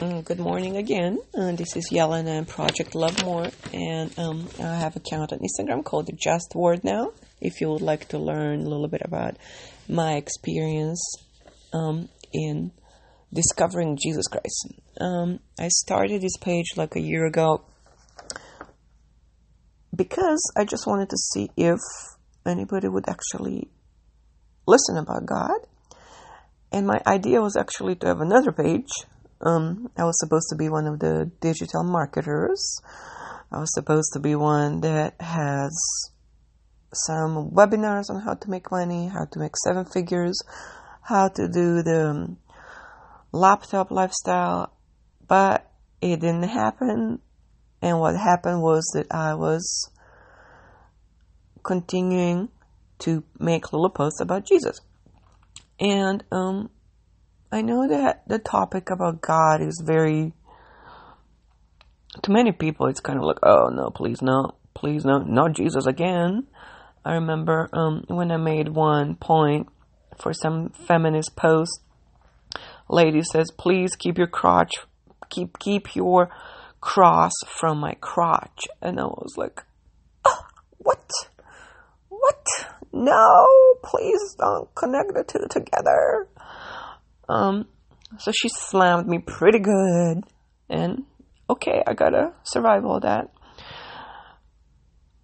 Mm, Good morning again. Uh, this is Yelena and Project Love More, and um, I have an account on Instagram called Just Word Now. If you would like to learn a little bit about my experience um, in discovering Jesus Christ, um, I started this page like a year ago because I just wanted to see if anybody would actually listen about God. And my idea was actually to have another page. Um, I was supposed to be one of the digital marketers. I was supposed to be one that has some webinars on how to make money, how to make seven figures, how to do the um, laptop lifestyle. But it didn't happen. And what happened was that I was continuing to make little posts about Jesus. And um, I know that the topic about God is very, to many people, it's kind of like, oh no, please no, please no, not Jesus again. I remember um, when I made one point for some feminist post, lady says, please keep your crotch, keep keep your cross from my crotch, and I was like, "Ah, what, what? No, please don't connect the two together. Um, so she slammed me pretty good, and okay, I gotta survive all that.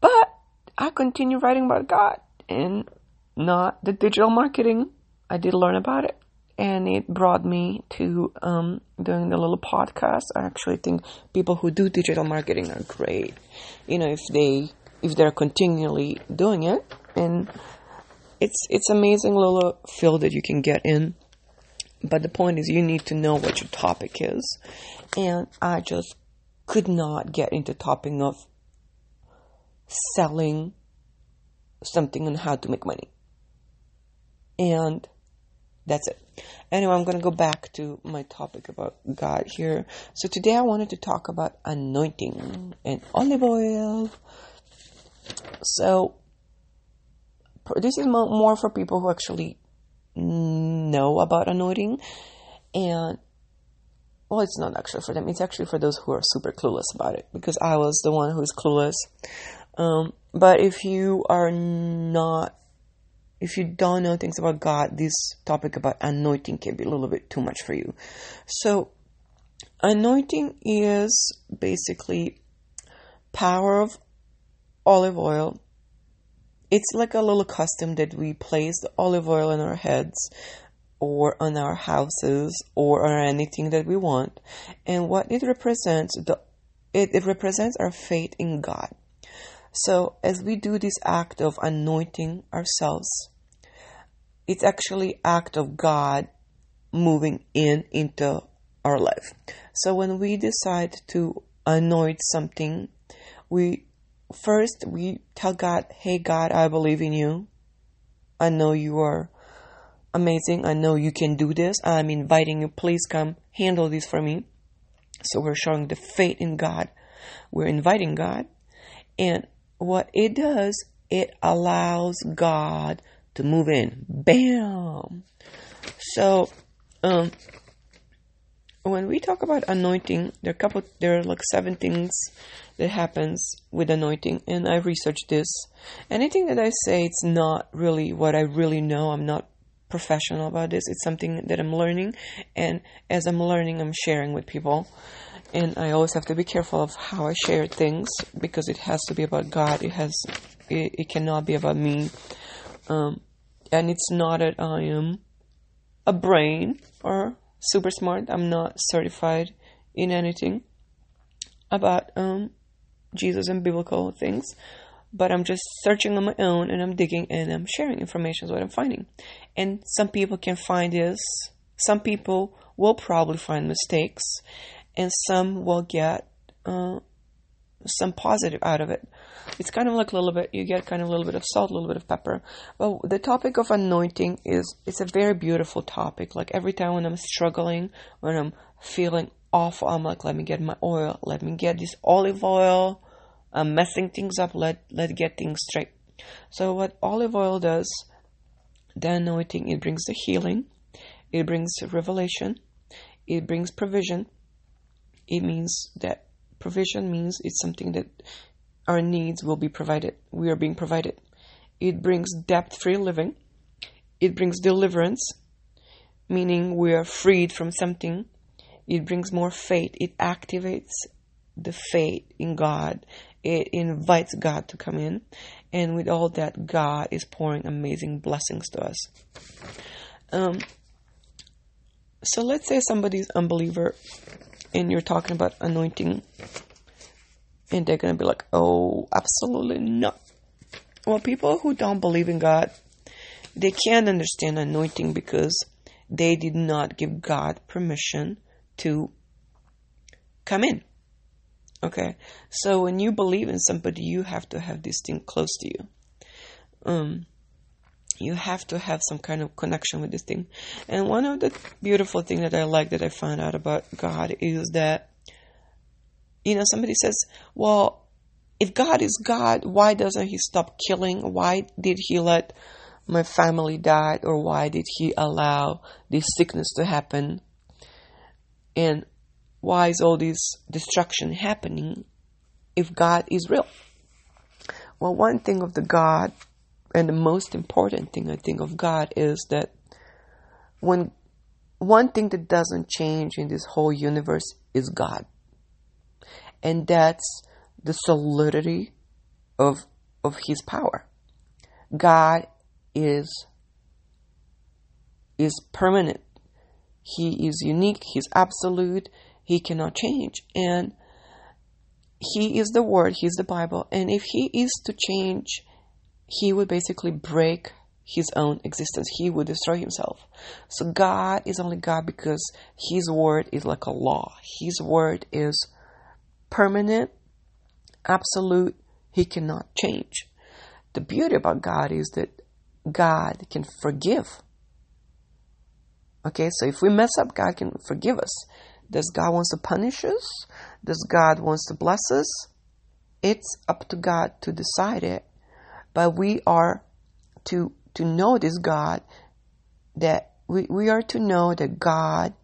But I continue writing about God and not the digital marketing. I did learn about it, and it brought me to um, doing the little podcast. I actually think people who do digital marketing are great. You know, if they if they're continually doing it, and it's it's amazing little field that you can get in. But the point is, you need to know what your topic is, and I just could not get into topic of selling something on how to make money. And that's it. Anyway, I'm going to go back to my topic about God here. So today I wanted to talk about anointing and olive oil. So this is more for people who actually know about anointing and well it's not actually for them. It's actually for those who are super clueless about it because i was the one who's clueless. Um, but if you are not if you don't know things about god this topic about anointing can be a little bit too much for you. So anointing is basically power of olive oil it's like a little custom that we place the olive oil on our heads or on our houses or on anything that we want. And what it represents the it, it represents our faith in god. So as we do this act of anointing ourselves it's actually act of god moving in into our life. So when we decide to anoint something we first we tell God, hey God, I believe in you. I know you are amazing. I know you can do this. I'm inviting you. Please come handle this for me. So we're showing the faith in God. We're inviting God. And what it does, it allows God to move in. Bam! So, um, when we talk about anointing, there are couple, there are like seven things that happens with anointing, and I researched this. Anything that I say, it's not really what I really know. I'm not professional about this. It's something that I'm learning, and as I'm learning, I'm sharing with people. And I always have to be careful of how I share things because it has to be about God. It has, it, it cannot be about me. Um, and it's not that I am a brain or super smart. I'm not certified in anything about um, Jesus and biblical things, but I'm just searching on my own and I'm digging and I'm sharing information is what I'm finding. And some people can find this. Some people will probably find mistakes, and some will get uh, some positive out of it. It's kind of like a little bit, you get kind of a little bit of salt, a little bit of pepper. But the topic of anointing is, it's a very beautiful topic. Like every time when I'm struggling, when I'm feeling awful, I'm like, let me get my oil, let me get this olive oil. I'm messing things up, let, let get things straight. So what olive oil does, the anointing, it brings the healing, it brings revelation, it brings provision, It means that provision means it's something that our needs will be provided. We are being provided. It brings debt free living. It brings deliverance, meaning we are freed from something. It brings more faith. It activates the faith in God. It invites God to come in. And with all that, God is pouring amazing blessings to us. Um, so let's say somebody's unbeliever and you're talking about anointing and they're going to be like, oh, absolutely not. Well, people who don't believe in God, they can't understand anointing because they did not give God permission to come in. Okay? So when you believe in somebody, you have to have this thing close to you. Um, you have to have some kind of connection with this thing. And one of the beautiful things that I like that I found out about God is that, you know, somebody says, well, if God is God, why doesn't He stop killing? Why did He let my family die? Or why did He allow this sickness to happen? And why is all this destruction happening if God is real? Well, one thing of the God and the most important thing I think of God is that when one thing that doesn't change in this whole universe is God. And that's the solidity of of his power. God is is permanent. He is unique, he's absolute, he cannot change. And he is the word, he's the Bible. And if he is to change he would basically break his own existence. He would destroy himself. So God is only God because his word is like a law. His word is permanent, absolute. He cannot change. The beauty about God is that God can forgive. Okay, so if we mess up, God can forgive us. Does God wants to punish us? Does God wants to bless us? It's up to God to decide it but we are to to know this God that we, we are to know that God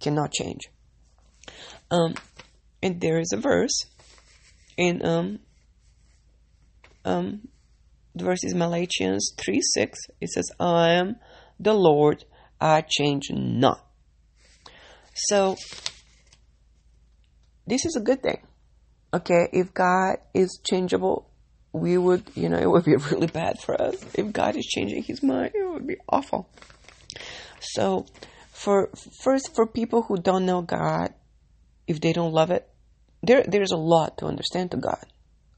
cannot change. Um, and there is a verse in um um the verse is Malachians 3 6. It says, I am the Lord, I change not. So this is a good thing. Okay, if God is changeable, we would, you know, it would be really bad for us. If God is changing his mind, it would be awful. So, for first, for people who don't know God, if they don't love it, there there's a lot to understand to God.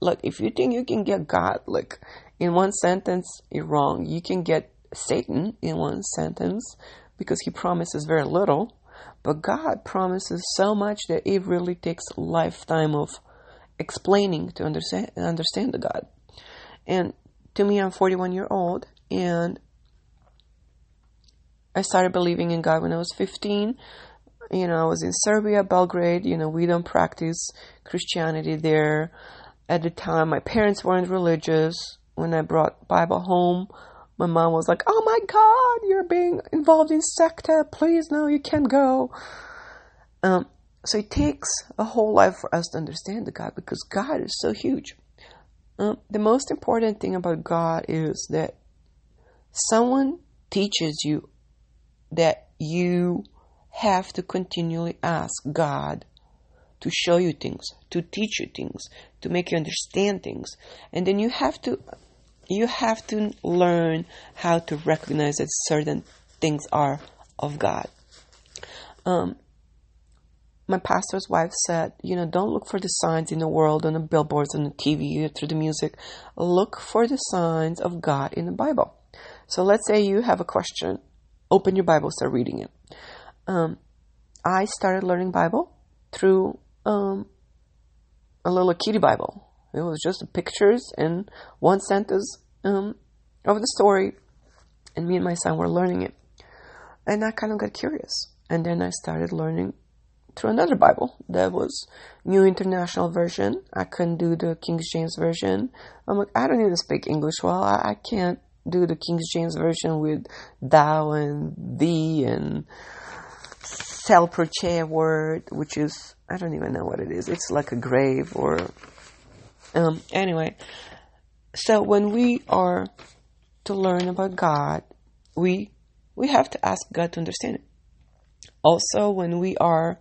Look, if you think you can get God like in one sentence, you're wrong. You can get Satan in one sentence because he promises very little, but God promises so much that it really takes a lifetime of explaining to understand understand the God. And to me, I'm 41 year old, and I started believing in God when I was 15. You know, I was in Serbia, Belgrade. You know, we don't practice Christianity there. At the time, my parents weren't religious. When I brought Bible home, my mom was like, "Oh my God, you're being involved in secta. Please, no, you can't go." Um, so it takes a whole life for us to understand the God because God is so huge. Um, the most important thing about God is that someone teaches you that you have to continually ask God to show you things, to teach you things, to make you understand things. And then you have to you have to learn how to recognize that certain things are of God. Um, my pastor's wife said, you know, don't look for the signs in the world, on the billboards, on the TV, through the music. Look for the signs of God in the Bible. So let's say you have a question. Open your Bible, start reading it. Um, I started learning Bible through um, a little kitty Bible. It was just pictures and one sentence um, of the story, and me and my son were learning it. And I kind of got curious. And then I started learning through another Bible that was New International Version. I couldn't do the King James Version. I'm like, I don't even speak English well. I, I can't do the King James Version with thou and thee and sepulchre word, which is, I don't even know what it is. It's like a grave or, um, anyway. So when we are to learn about God, we, we have to ask God to understand it. Also, when we are,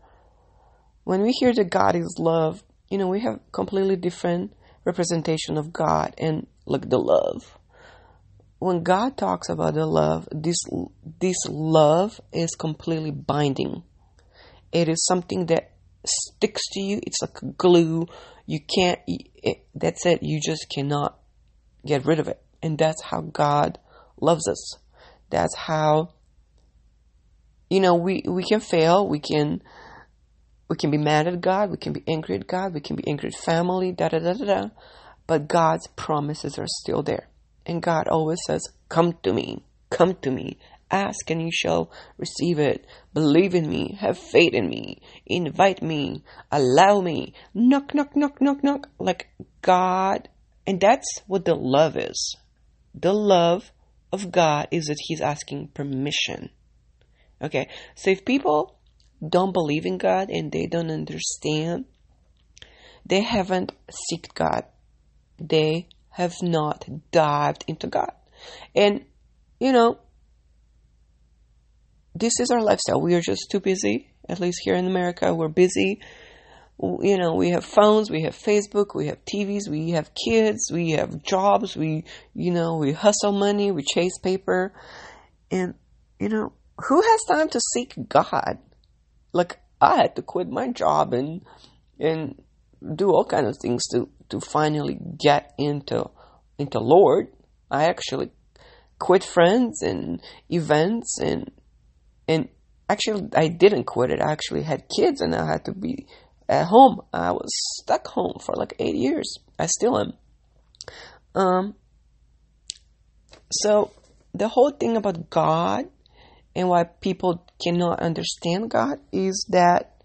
when we hear that God is love, you know, we have completely different representation of God and like the love. When God talks about the love, this this love is completely binding. It is something that sticks to you. It's like glue. You can't. It, that's it. You just cannot get rid of it. And that's how God loves us. That's how. You know, we we can fail. We can we can be mad at God, we can be angry at God, we can be angry at family, da da da da da. But God's promises are still there. And God always says, Come to me, come to me, ask and you shall receive it. Believe in me, have faith in me, invite me, allow me, knock, knock, knock, knock, knock. Like God, and that's what the love is. The love of God is that He's asking permission. Okay, so if people don't believe in God and they don't understand, they haven't seeked God. They have not dived into God. And, you know, this is our lifestyle. We are just too busy. At least here in America, we're busy. You know, we have phones, we have Facebook, we have TVs, we have kids, we have jobs, we, you know, we hustle money, we chase paper. And, you know, who has time to seek God? Like I had to quit my job and and do all kinds of things to to finally get into into Lord. I actually quit friends and events and and actually I didn't quit it. I actually had kids and I had to be at home. I was stuck home for like eight years. I still am. Um. So the whole thing about God and why people cannot understand God is that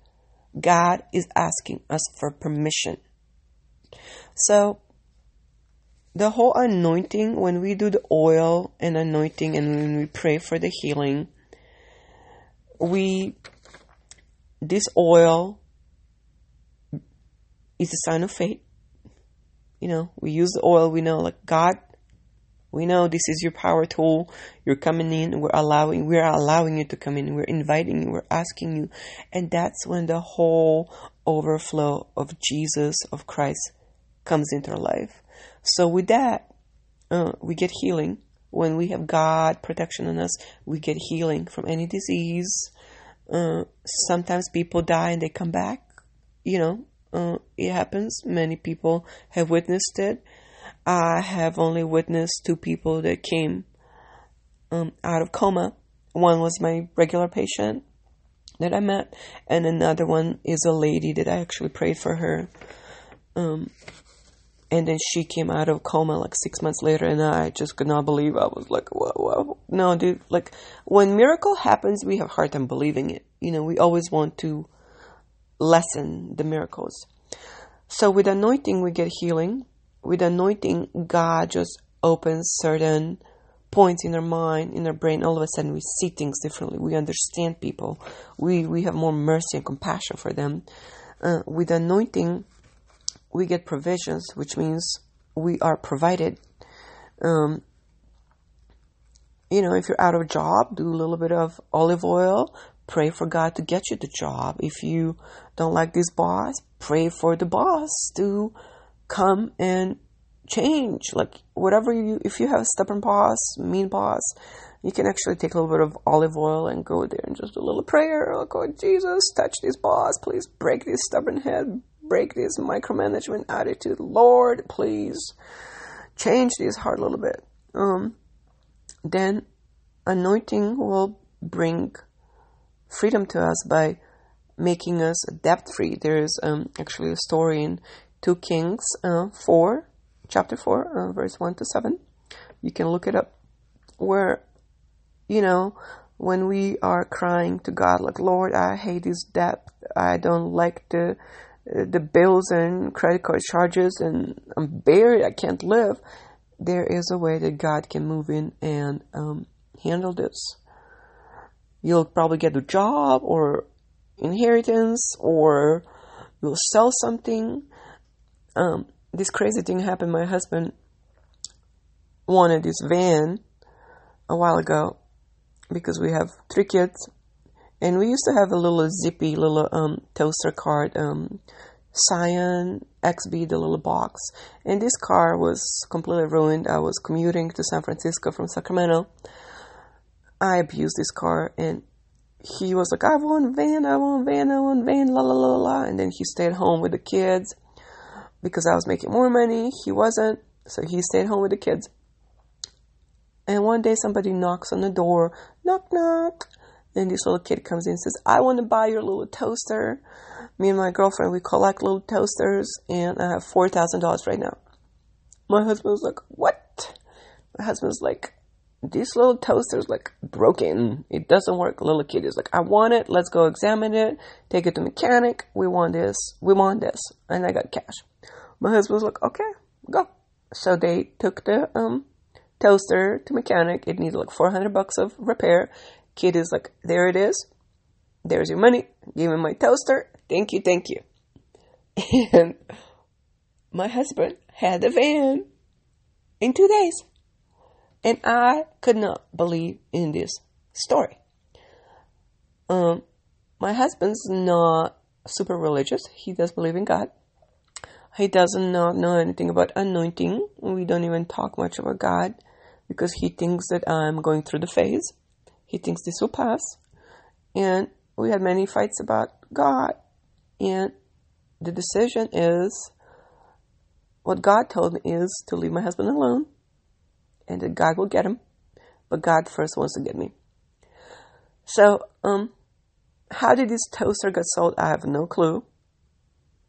God is asking us for permission. So, the whole anointing, when we do the oil and anointing and when we pray for the healing, we, this oil is a sign of faith. You know, we use the oil, we know, like, God we know this is your power tool. You're coming in. We're allowing, we're allowing you to come in. We're inviting you. We're asking you. And that's when the whole overflow of Jesus, of Christ comes into our life. So with that, uh, we get healing. When we have God protection on us, we get healing from any disease. Uh, sometimes people die and they come back. You know, uh, it happens. Many people have witnessed it. I have only witnessed two people that came um, out of coma. One was my regular patient that I met, and another one is a lady that I actually prayed for her. Um, and then she came out of coma like six months later, and I just could not believe. I was like, "Whoa, whoa, no, dude!" Like when miracle happens, we have hard time believing it. You know, we always want to lessen the miracles. So with anointing, we get healing with anointing, God just opens certain points in our mind, in our brain. All of a sudden, we see things differently. We understand people. We we have more mercy and compassion for them. Uh, with anointing, we get provisions, which means we are provided. Um, you know, if you're out of a job, do a little bit of olive oil. Pray for God to get you the job. If you don't like this boss, pray for the boss to come and change. Like whatever you, if you have stubborn boss, mean boss, you can actually take a little bit of olive oil and go there and just do a little prayer. Like, oh Jesus, touch this boss, please break this stubborn head, break this micromanagement attitude. Lord, please change this heart a little bit. Um, then anointing will bring freedom to us by making us debt free. There is um, actually a story in 2 Kings uh, 4, chapter 4, uh, verse 1 to 7. You can look it up. Where, you know, when we are crying to God, like, Lord, I hate this debt. I don't like the uh, the bills and credit card charges, and I'm buried. I can't live. There is a way that God can move in and um, handle this. You'll probably get a job, or inheritance or you'll sell something. Um, this crazy thing happened. My husband wanted this van a while ago because we have three kids and we used to have a little zippy little um, toaster cart um, Scion XB, the little box. And this car was completely ruined. I was commuting to San Francisco from Sacramento. I abused this car, and he was like, I want van, I want van, I want van, la la la la. And then he stayed home with the kids because I was making more money. He wasn't, so he stayed home with the kids. And one day somebody knocks on the door, knock, knock. And this little kid comes in and says, I want to buy your little toaster. Me and my girlfriend, we collect little toasters, and I have $4,000 right now. My husband was like, What? My husband's like, This little toaster's like broken. It doesn't work. Little kid is like, I want it. Let's go examine it. Take it to mechanic. We want this. We want this. And I got cash. My husband's like, Okay, go. So they took the um toaster to mechanic. It needed like 400 bucks of repair. Kid is like, There it is. There's your money. Give me my toaster. Thank you, thank you. And my husband had a van in two days. And I could not believe in this story. Um, my husband's not super religious. He does believe in God. He does not know anything about anointing. We don't even talk much about God because he thinks that I'm going through the phase. He thinks this will pass. And we had many fights about God. And the decision is what God told me is to leave my husband alone and that God will get him. But God first wants to get me. So, um, how did this toaster get sold? I have no clue.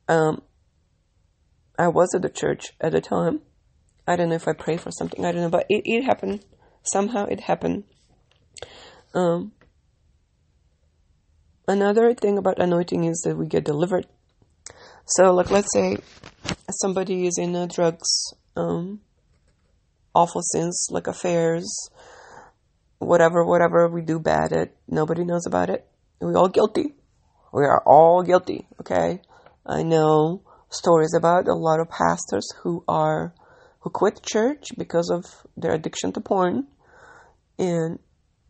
Um, I was at the church at the time. I don't know if I prayed for something. I don't know, but it, it happened. Somehow it happened. Um, another thing about anointing is that we get delivered. So, like, let's say somebody is in drugs, um, awful sins like affairs, whatever, whatever we do bad at, nobody knows about it. We all guilty. We are all guilty. Okay, I know stories about a lot of pastors who are who quit church because of their addiction to porn, and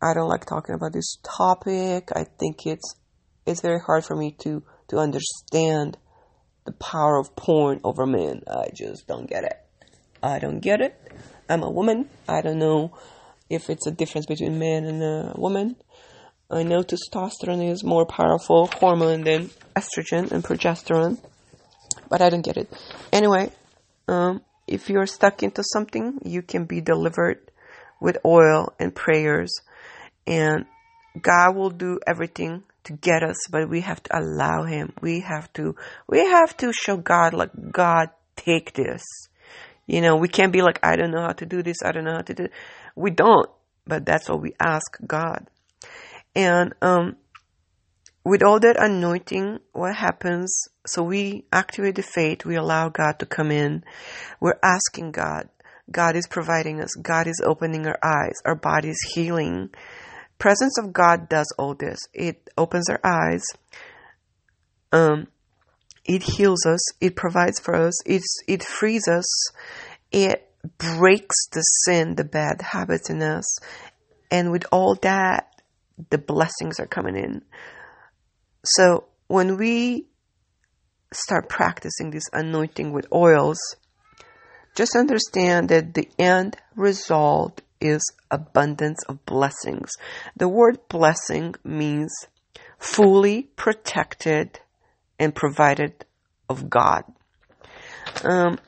I don't like talking about this topic. I think it's it's very hard for me to to understand the power of porn over men. I just don't get it. I don't get it. I'm a woman. I don't know if it's a difference between man and a woman. I know testosterone is more powerful hormone than estrogen and progesterone, but I don't get it. Anyway, um, if you're stuck into something, you can be delivered with oil and prayers, and God will do everything to get us, but we have to allow him. We have to, we have to show God, like, God, take this. You know, we can't be like, I don't know how to do this. I don't know how to do it. We don't, but that's what we ask God. And, um, with all that anointing, what happens? So we activate the faith. We allow God to come in. We're asking God. God is providing us. God is opening our eyes. Our body is healing presence of God does all this. It opens our eyes. Um, it heals us. It provides for us. It's, it frees us. It breaks the sin, the bad habits in us. And with all that, the blessings are coming in. So when we start practicing this anointing with oils, just understand that the end result is abundance of blessings. The word blessing means fully protected and provided of God. Um,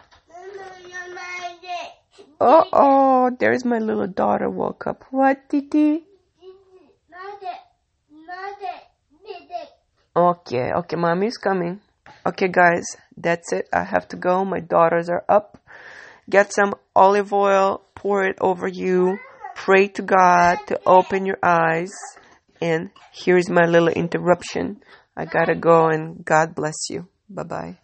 oh, oh, there's my little daughter woke up. What, Titi? Okay, okay, mommy's coming. Okay, guys, that's it. I have to go. My daughters are up. Get some olive oil, pour it over you, pray to God to open your eyes. And here's my little interruption. I gotta go and God bless you. Bye bye.